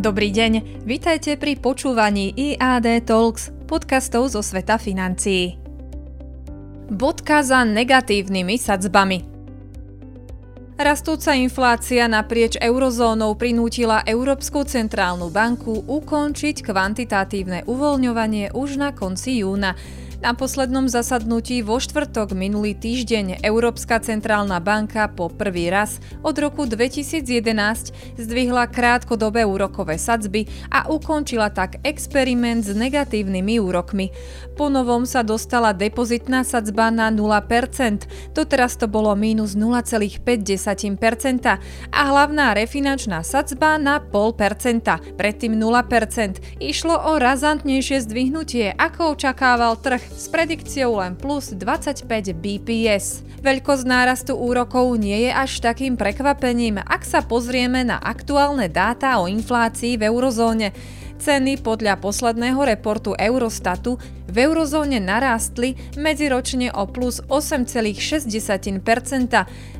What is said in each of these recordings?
Dobrý deň, vitajte pri počúvaní IAD Talks, podcastov zo sveta financií. Bodka za negatívnymi sadzbami. Rastúca inflácia naprieč eurozónou prinútila Európsku centrálnu banku ukončiť kvantitatívne uvoľňovanie už na konci júna. Na poslednom zasadnutí vo štvrtok minulý týždeň Európska centrálna banka po prvý raz od roku 2011 zdvihla krátkodobé úrokové sadzby a ukončila tak experiment s negatívnymi úrokmi. Po novom sa dostala depozitná sadzba na 0%, doteraz to bolo minus 0,5% a hlavná refinančná sadzba na 0,5%, predtým 0%. Išlo o razantnejšie zdvihnutie, ako očakával trh s predikciou len plus 25 BPS. Veľkosť nárastu úrokov nie je až takým prekvapením, ak sa pozrieme na aktuálne dáta o inflácii v eurozóne. Ceny podľa posledného reportu Eurostatu v eurozóne narástli medziročne o plus 8,6%.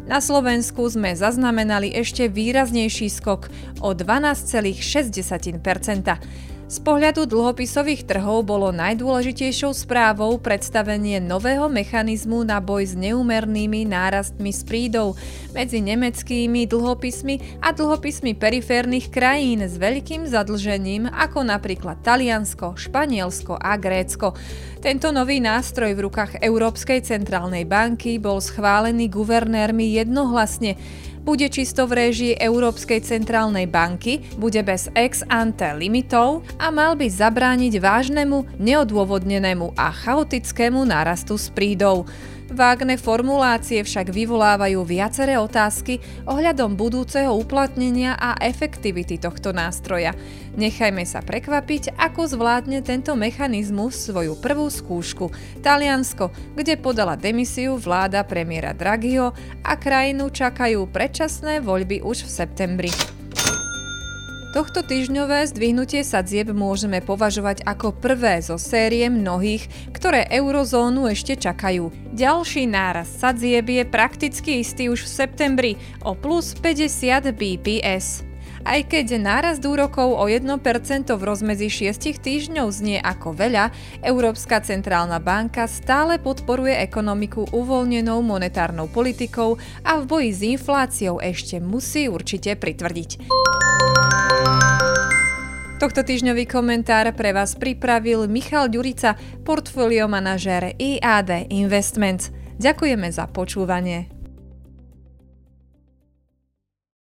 Na Slovensku sme zaznamenali ešte výraznejší skok o 12,6%. Z pohľadu dlhopisových trhov bolo najdôležitejšou správou predstavenie nového mechanizmu na boj s neúmernými nárastmi sprídov medzi nemeckými dlhopismi a dlhopismi periférnych krajín s veľkým zadlžením ako napríklad Taliansko, Španielsko a Grécko. Tento nový nástroj v rukách Európskej centrálnej banky bol schválený guvernérmi jednohlasne bude čisto v réžii Európskej centrálnej banky, bude bez ex ante limitov a mal by zabrániť vážnemu, neodôvodnenému a chaotickému nárastu sprídov. Vágne formulácie však vyvolávajú viaceré otázky ohľadom budúceho uplatnenia a efektivity tohto nástroja. Nechajme sa prekvapiť, ako zvládne tento mechanizmus svoju prvú skúšku. Taliansko, kde podala demisiu vláda premiéra Draghiho a krajinu čakajú predčasné voľby už v septembri. Tohto týždňové zdvihnutie sadzieb môžeme považovať ako prvé zo série mnohých, ktoré eurozónu ešte čakajú. Ďalší náraz sadzieb je prakticky istý už v septembri o plus 50 BPS. Aj keď nárast úrokov o 1% v rozmedzi 6 týždňov znie ako veľa, Európska centrálna banka stále podporuje ekonomiku uvoľnenou monetárnou politikou a v boji s infláciou ešte musí určite pritvrdiť. Tohto týždňový komentár pre vás pripravil Michal Ďurica, portfólio manažér IAD Investments. Ďakujeme za počúvanie.